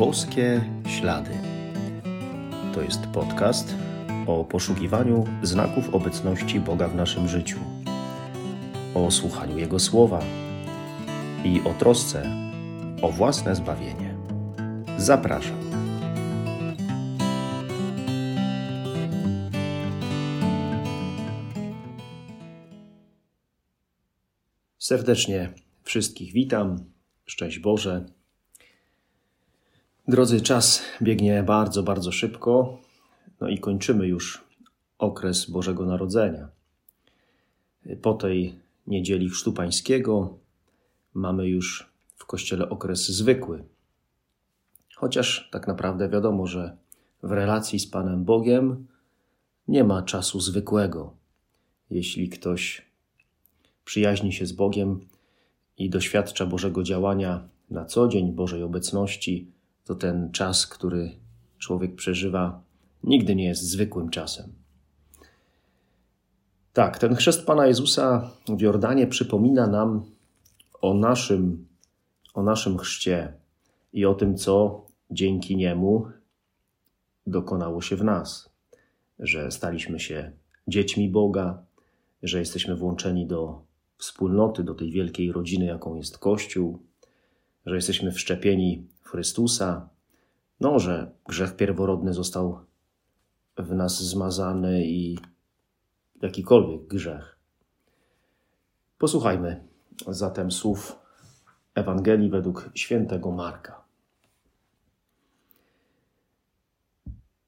Boskie Ślady. To jest podcast o poszukiwaniu znaków obecności Boga w naszym życiu, o słuchaniu Jego słowa i o trosce o własne zbawienie. Zapraszam. Serdecznie wszystkich witam. Szczęść Boże. Drodzy, czas biegnie bardzo, bardzo szybko. No i kończymy już okres Bożego Narodzenia. Po tej niedzieli Chrztu Pańskiego mamy już w Kościele okres zwykły. Chociaż tak naprawdę wiadomo, że w relacji z Panem Bogiem nie ma czasu zwykłego. Jeśli ktoś przyjaźni się z Bogiem i doświadcza Bożego działania na co dzień, Bożej obecności, to ten czas, który człowiek przeżywa, nigdy nie jest zwykłym czasem. Tak, ten chrzest Pana Jezusa w Jordanie przypomina nam o naszym, o naszym chrzcie i o tym, co dzięki niemu dokonało się w nas, że staliśmy się dziećmi Boga, że jesteśmy włączeni do wspólnoty, do tej wielkiej rodziny, jaką jest Kościół, że jesteśmy wszczepieni Chrystusa, no, że grzech pierworodny został w nas zmazany i jakikolwiek grzech. Posłuchajmy zatem słów Ewangelii według świętego Marka.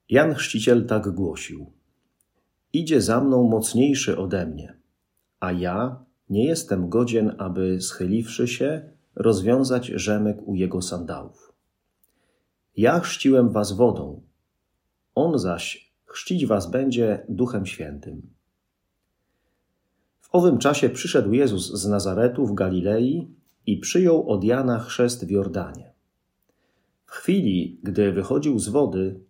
Jan Chrzciciel tak głosił: Idzie za mną mocniejszy ode mnie, a ja nie jestem godzien, aby schyliwszy się, rozwiązać rzemek u jego sandałów. Ja chrzciłem was wodą, on zaś chrzcić was będzie Duchem Świętym. W owym czasie przyszedł Jezus z Nazaretu w Galilei i przyjął od Jana chrzest w Jordanie. W chwili, gdy wychodził z wody,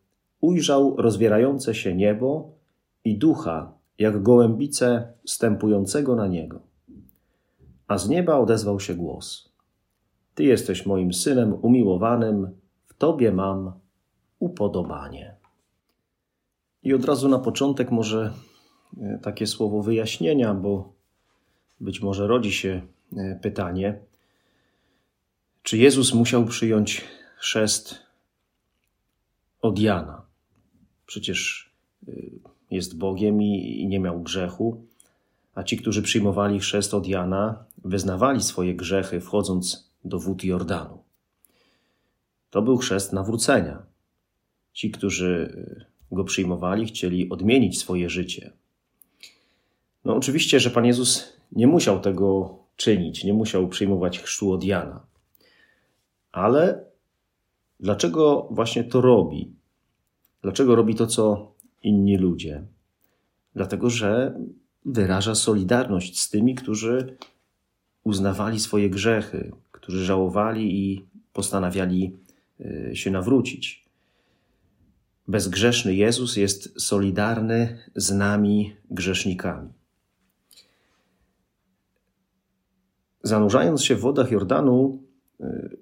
ujrzał rozwierające się niebo i ducha, jak gołębice, stępującego na niego. A z nieba odezwał się głos: Ty jesteś moim synem umiłowanym, tobie mam upodobanie. I od razu na początek może e, takie słowo wyjaśnienia, bo być może rodzi się e, pytanie, czy Jezus musiał przyjąć chrzest od Jana? Przecież e, jest Bogiem i nie miał grzechu, a ci, którzy przyjmowali chrzest od Jana, wyznawali swoje grzechy, wchodząc do wód Jordanu. To był chrzest nawrócenia. Ci, którzy go przyjmowali, chcieli odmienić swoje życie. No, oczywiście, że Pan Jezus nie musiał tego czynić, nie musiał przyjmować chrztu od Jana. Ale dlaczego właśnie to robi? Dlaczego robi to, co inni ludzie? Dlatego, że wyraża solidarność z tymi, którzy uznawali swoje grzechy, którzy żałowali i postanawiali się nawrócić. Bezgrzeszny Jezus jest solidarny z nami, grzesznikami. Zanurzając się w wodach Jordanu, y,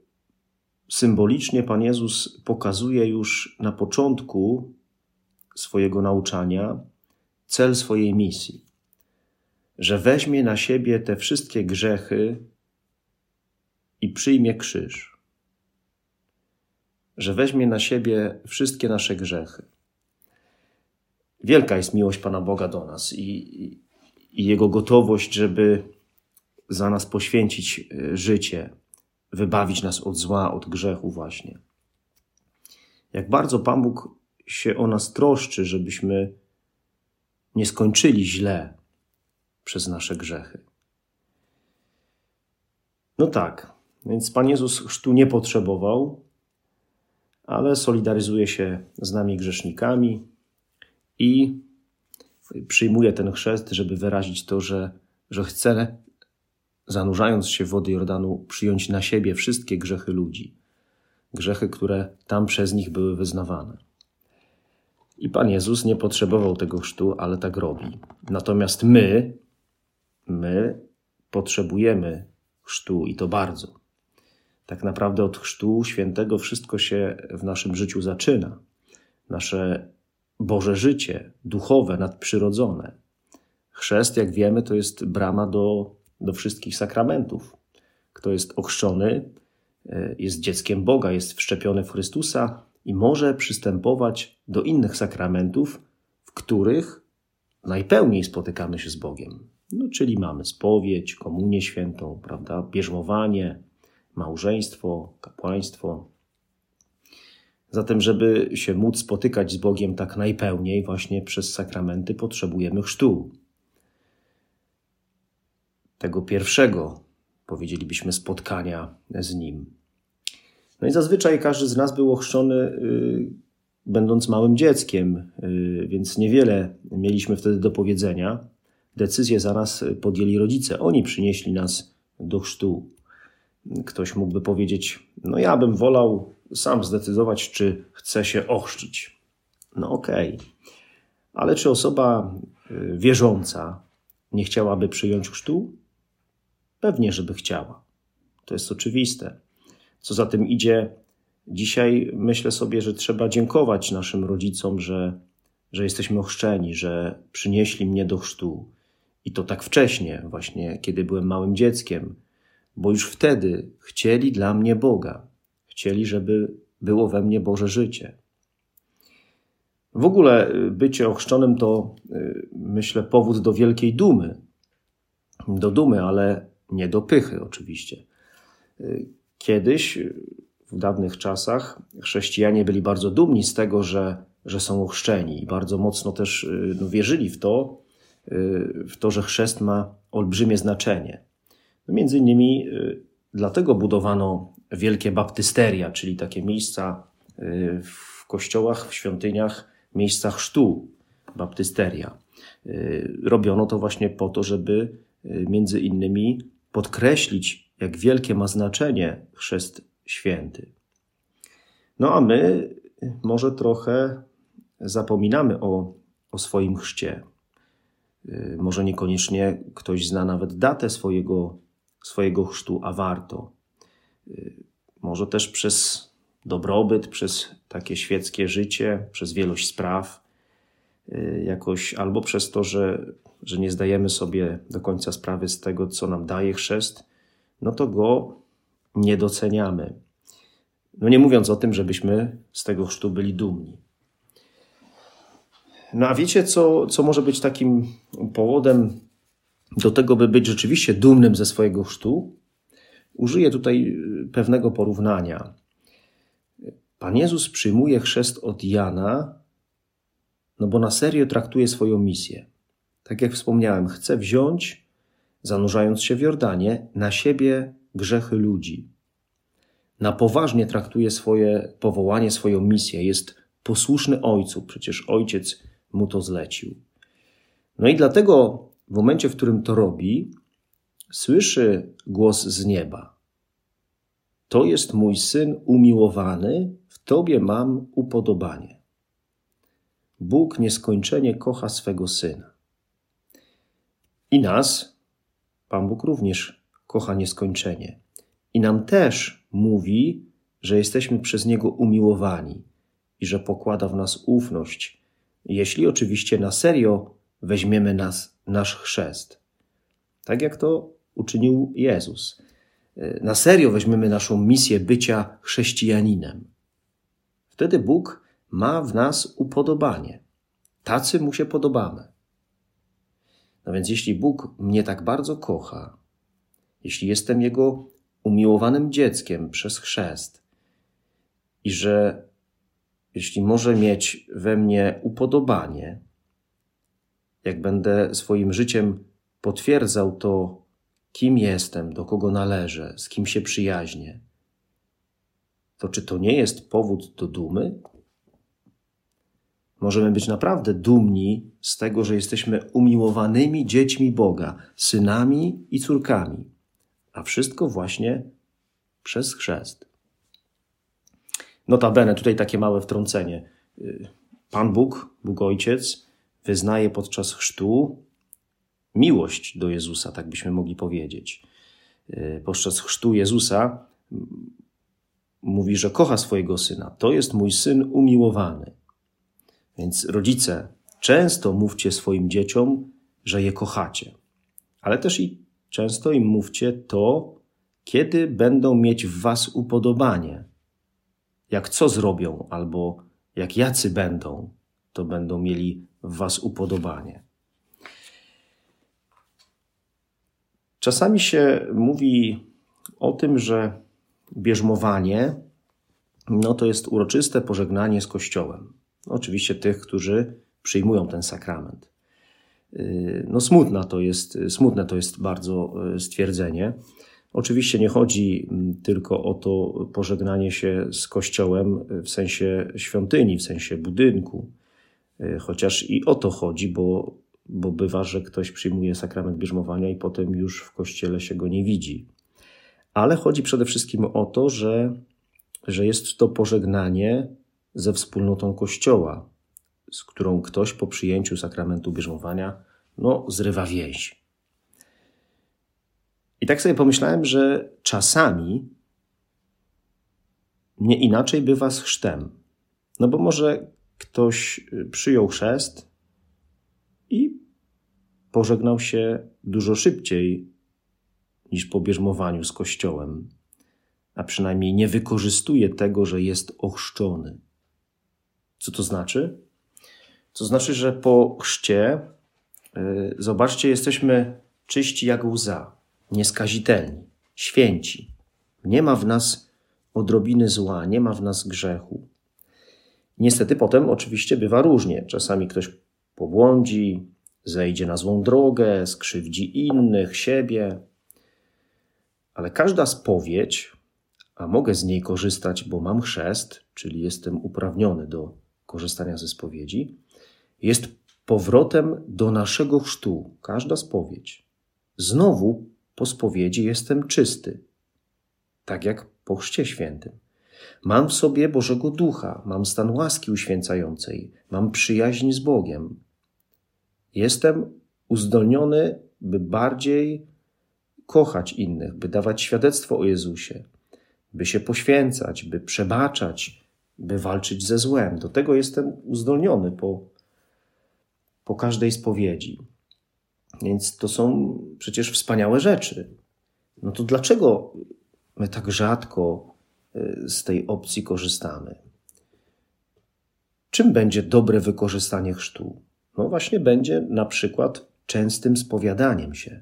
symbolicznie Pan Jezus pokazuje już na początku swojego nauczania cel swojej misji że weźmie na siebie te wszystkie grzechy i przyjmie krzyż. Że weźmie na siebie wszystkie nasze grzechy. Wielka jest miłość Pana Boga do nas i, i Jego gotowość, żeby za nas poświęcić e, życie, wybawić nas od zła, od grzechu, właśnie. Jak bardzo Pan Bóg się o nas troszczy, żebyśmy nie skończyli źle, przez nasze grzechy. No tak, więc Pan Jezus chrztu nie potrzebował, ale solidaryzuje się z nami grzesznikami i przyjmuje ten chrzest, żeby wyrazić to, że, że chce, zanurzając się w wody Jordanu, przyjąć na siebie wszystkie grzechy ludzi. Grzechy, które tam przez nich były wyznawane. I Pan Jezus nie potrzebował tego chrztu, ale tak robi. Natomiast my, My potrzebujemy chrztu i to bardzo. Tak naprawdę od chrztu świętego wszystko się w naszym życiu zaczyna. Nasze Boże życie, duchowe, nadprzyrodzone. Chrzest, jak wiemy, to jest brama do, do wszystkich sakramentów. Kto jest ochrzczony, e, jest dzieckiem Boga, jest wszczepiony w Chrystusa i może przystępować do innych sakramentów, w których najpełniej spotykamy się z Bogiem. No, czyli mamy spowiedź, komunię świętą, prawda, bierzmowanie, małżeństwo, kapłaństwo. Zatem, żeby się móc spotykać z Bogiem tak najpełniej, właśnie przez sakramenty, potrzebujemy chrztu. Tego pierwszego, powiedzielibyśmy, spotkania z Nim. No i zazwyczaj każdy z nas był ochrzczony, yy, będąc małym dzieckiem, yy, więc niewiele mieliśmy wtedy do powiedzenia. Decyzję za nas podjęli rodzice. Oni przynieśli nas do chrztu. Ktoś mógłby powiedzieć: No, ja bym wolał sam zdecydować, czy chce się ochrzcić. No, okej. Okay. Ale czy osoba y, wierząca nie chciałaby przyjąć chrztu? Pewnie, żeby chciała. To jest oczywiste. Co za tym idzie, dzisiaj myślę sobie, że trzeba dziękować naszym rodzicom, że, że jesteśmy ochrzczeni, że przynieśli mnie do chrztu. I to tak wcześnie, właśnie kiedy byłem małym dzieckiem, bo już wtedy chcieli dla mnie Boga. Chcieli, żeby było we mnie Boże życie. W ogóle y, bycie ochrzczonym to, y, myślę, powód do wielkiej dumy. Do dumy, ale nie do pychy, oczywiście. Y, kiedyś, w dawnych czasach, chrześcijanie byli bardzo dumni z tego, że, że są ochrzczeni i bardzo mocno też no, wierzyli w to, w to, że chrzest ma olbrzymie znaczenie. No między innymi y, dlatego budowano wielkie baptysteria, czyli takie miejsca y, w kościołach, w świątyniach, miejsca chrztu, baptysteria. Y, robiono to właśnie po to, żeby między innymi podkreślić, jak wielkie ma znaczenie chrzest święty. No a my może trochę zapominamy o, o swoim chrzcie. Może niekoniecznie ktoś zna nawet datę swojego swojego chrztu, a warto. Y, może też przez dobrobyt, przez takie świeckie życie, przez wielość spraw, y, jakoś albo przez to, że, że nie zdajemy sobie do końca sprawy z tego, co nam daje chrzest, no to go nie doceniamy. No nie mówiąc o tym, żebyśmy z tego chrztu byli dumni. No a wiecie, co, co może być takim powodem do tego, by być rzeczywiście dumnym ze swojego chrztu, użyję tutaj y, pewnego porównania. Pan Jezus przyjmuje chrzest od Jana, no bo na serio traktuje swoją misję. Tak jak wspomniałem, chce wziąć, zanurzając się w Jordanie, na siebie grzechy ludzi. Na poważnie traktuje swoje powołanie, swoją misję. Jest posłuszny Ojcu, przecież Ojciec mu to zlecił. No i dlatego w momencie, w którym to robi, słyszy głos z nieba. To jest mój syn umiłowany, w tobie mam upodobanie. Bóg nieskończenie kocha swego syna. I nas, Pan Bóg również kocha nieskończenie. I nam też mówi, że jesteśmy przez Niego umiłowani i że pokłada w nas ufność, jeśli oczywiście na serio weźmiemy nas, nasz chrzest. Tak jak to uczynił Jezus. Na serio weźmiemy naszą misję bycia chrześcijaninem. Wtedy Bóg ma w nas upodobanie. Tacy mu się podobamy. No więc jeśli Bóg mnie tak bardzo kocha, jeśli jestem Jego umiłowanym dzieckiem przez chrzest i że jeśli może mieć we mnie upodobanie, jak będę swoim życiem potwierdzał to, kim jestem, do kogo należę, z kim się przyjaźnię, to czy to nie jest powód do dumy? Możemy być naprawdę dumni z tego, że jesteśmy umiłowanymi dziećmi Boga, synami i córkami, a wszystko właśnie przez chrzest. Notabene, tutaj takie małe wtrącenie. Pan Bóg, Bóg Ojciec, wyznaje podczas chrztu miłość do Jezusa, tak byśmy mogli powiedzieć. Y, podczas chrztu Jezusa mówi, że kocha swojego syna. To jest mój syn umiłowany. Więc rodzice, często mówcie swoim dzieciom, że je kochacie, ale też i często im mówcie to, kiedy będą mieć w was upodobanie. Jak co zrobią, albo jak jacy będą, to będą mieli w was upodobanie. Czasami się mówi o tym, że bierzmowanie no to jest uroczyste pożegnanie z Kościołem. Oczywiście tych, którzy przyjmują ten sakrament. No smutne to jest, smutne to jest bardzo e, stwierdzenie. Oczywiście nie chodzi tylko o to pożegnanie się z Kościołem w sensie świątyni, w sensie budynku, chociaż i o to chodzi, bo, bo bywa, że ktoś przyjmuje sakrament bierzmowania i potem już w Kościele się go nie widzi. Ale chodzi przede wszystkim o to, że, że jest to pożegnanie ze wspólnotą Kościoła, z którą ktoś po przyjęciu sakramentu bierzmowania no, zrywa więź. I tak sobie pomyślałem, że czasami nie inaczej bywa z chrztem. No bo może ktoś przyjął chrzest i pożegnał się dużo szybciej niż po bierzmowaniu z Kościołem, a przynajmniej nie wykorzystuje tego, że jest ochrzczony. Co to znaczy? To znaczy, że po chrzcie, yy, zobaczcie, jesteśmy czyści jak łza, nieskazitelni, święci. Nie ma w nas odrobiny zła, nie ma w nas grzechu. Niestety potem oczywiście bywa różnie. Czasami ktoś pobłądzi, zejdzie na złą drogę, skrzywdzi innych, siebie. Ale każda spowiedź, a mogę z niej korzystać, bo mam chrzest, czyli jestem uprawniony do korzystania ze spowiedzi, jest powrotem do naszego chrztu. Każda spowiedź. Znowu po spowiedzi jestem czysty, tak jak po chrzcie świętym. Mam w sobie Bożego Ducha, mam stan łaski uświęcającej, mam przyjaźń z Bogiem. Jestem uzdolniony, by bardziej kochać innych, by dawać świadectwo o Jezusie, by się poświęcać, by przebaczać, by walczyć ze złem. Do tego jestem uzdolniony po, po każdej spowiedzi. Więc to są przecież wspaniałe rzeczy. No to dlaczego my tak rzadko z tej opcji korzystamy? Czym będzie dobre wykorzystanie chrztu? No właśnie będzie na przykład częstym spowiadaniem się.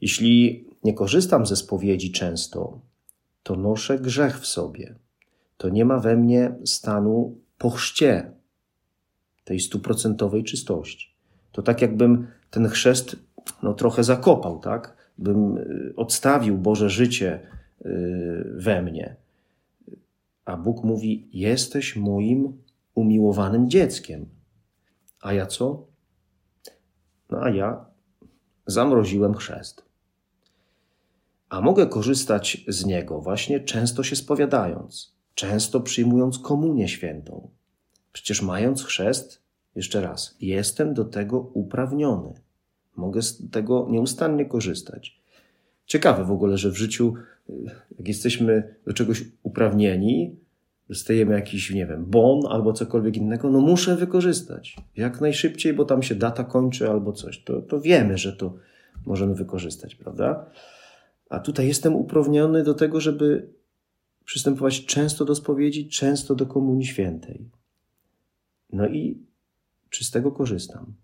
Jeśli nie korzystam ze spowiedzi często, to noszę grzech w sobie. To nie ma we mnie stanu po chrzcie, tej stuprocentowej czystości. To tak jakbym ten chrzest no, trochę zakopał, tak? Bym y, odstawił Boże życie y, we mnie. A Bóg mówi: Jesteś moim umiłowanym dzieckiem. A ja co? No a ja zamroziłem chrzest a mogę korzystać z niego właśnie często się spowiadając, często przyjmując komunię świętą. Przecież mając chrzest, jeszcze raz, jestem do tego uprawniony. Mogę z tego nieustannie korzystać. Ciekawe w ogóle, że w życiu, jak jesteśmy do czegoś uprawnieni, dostajemy jakiś, nie wiem, bon albo cokolwiek innego, no muszę wykorzystać. Jak najszybciej, bo tam się data kończy albo coś. To, to wiemy, że to możemy wykorzystać, prawda? A tutaj jestem uprawniony do tego, żeby przystępować często do spowiedzi, często do Komunii Świętej. No i czy z tego korzystam?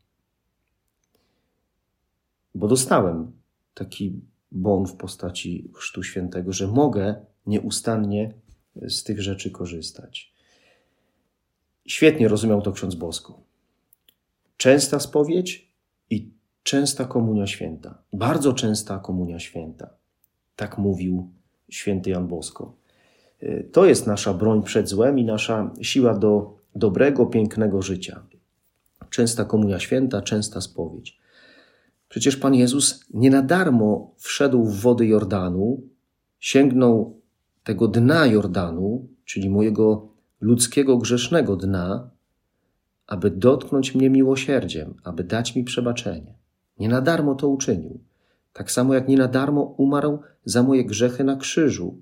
Bo dostałem taki bon w postaci Chrztu Świętego, że mogę nieustannie z tych rzeczy korzystać. Świetnie rozumiał to ksiądz Bosko. Częsta spowiedź i częsta komunia święta. Bardzo częsta komunia święta. Tak mówił święty Jan Bosko. To jest nasza broń przed złem i nasza siła do dobrego, pięknego życia. Częsta komunia święta, częsta spowiedź. Przecież Pan Jezus nie na darmo wszedł w wody Jordanu, sięgnął tego dna Jordanu, czyli mojego ludzkiego, grzesznego dna, aby dotknąć mnie miłosierdziem, aby dać mi przebaczenie. Nie na darmo to uczynił. Tak samo jak nie na darmo umarł za moje grzechy na krzyżu.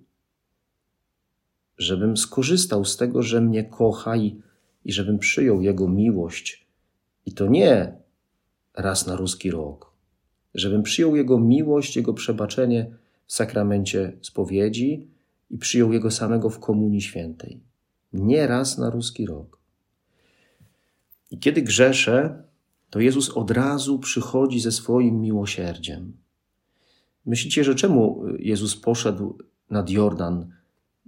żebym skorzystał z tego, że mnie kocha i, i żebym przyjął Jego miłość. I to nie raz na ruski rok. Żebym przyjął Jego miłość, Jego przebaczenie w sakramencie spowiedzi i przyjął Jego samego w Komunii Świętej. Nie raz na ruski rok. I kiedy grzeszę, to Jezus od razu przychodzi ze swoim miłosierdziem. Myślicie, że czemu Jezus poszedł nad Jordan?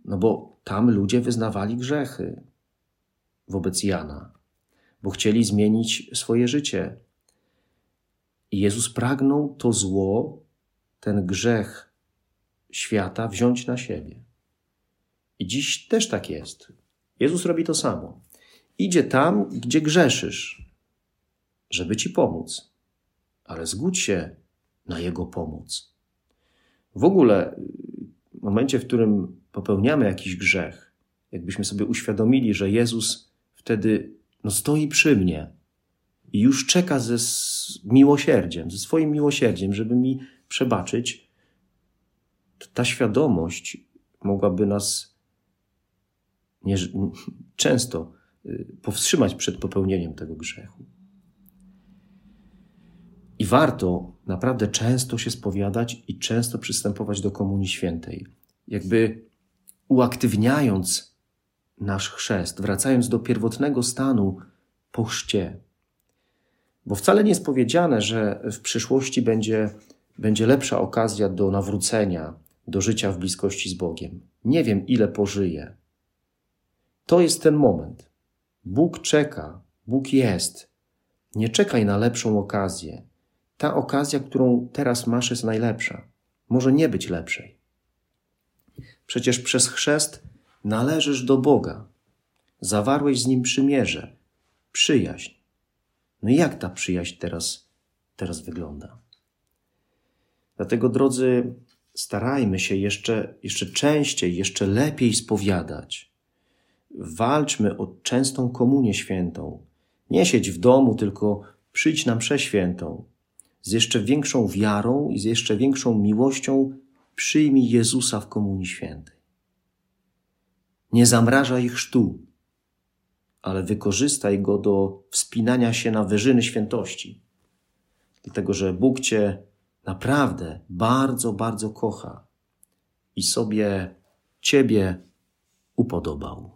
No bo tam ludzie wyznawali grzechy wobec Jana, bo chcieli zmienić swoje życie. I Jezus pragnął to zło, ten grzech świata wziąć na siebie. I dziś też tak jest. Jezus robi to samo. Idzie tam, gdzie grzeszysz, żeby ci pomóc, ale zgódź się na Jego pomoc. W ogóle, w momencie, w którym popełniamy jakiś grzech, jakbyśmy sobie uświadomili, że Jezus wtedy no, stoi przy mnie i już czeka ze miłosierdziem, ze swoim miłosierdziem, żeby mi przebaczyć, ta świadomość mogłaby nas nie, często y, powstrzymać przed popełnieniem tego grzechu. I warto naprawdę często się spowiadać i często przystępować do Komunii Świętej, jakby uaktywniając nasz chrzest, wracając do pierwotnego stanu po chrzcie. Bo wcale nie jest powiedziane, że w przyszłości będzie, będzie lepsza okazja do nawrócenia, do życia w bliskości z Bogiem. Nie wiem, ile pożyję. To jest ten moment. Bóg czeka, Bóg jest. Nie czekaj na lepszą okazję ta okazja, którą teraz masz, jest najlepsza. Może nie być lepszej. Przecież przez chrzest należysz do Boga. Zawarłeś z Nim przymierze, przyjaźń. No i jak ta przyjaźń teraz, teraz wygląda? Dlatego, drodzy, starajmy się jeszcze, jeszcze częściej, jeszcze lepiej spowiadać. Walczmy o częstą komunię świętą. Nie siedź w domu, tylko przyjdź na mszę świętą z jeszcze większą wiarą i z jeszcze większą miłością przyjmij Jezusa w Komunii Świętej. Nie zamrażaj chrztu, ale wykorzystaj go do wspinania się na wyżyny świętości. Dlatego, że Bóg Cię naprawdę bardzo, bardzo kocha i sobie Ciebie upodobał.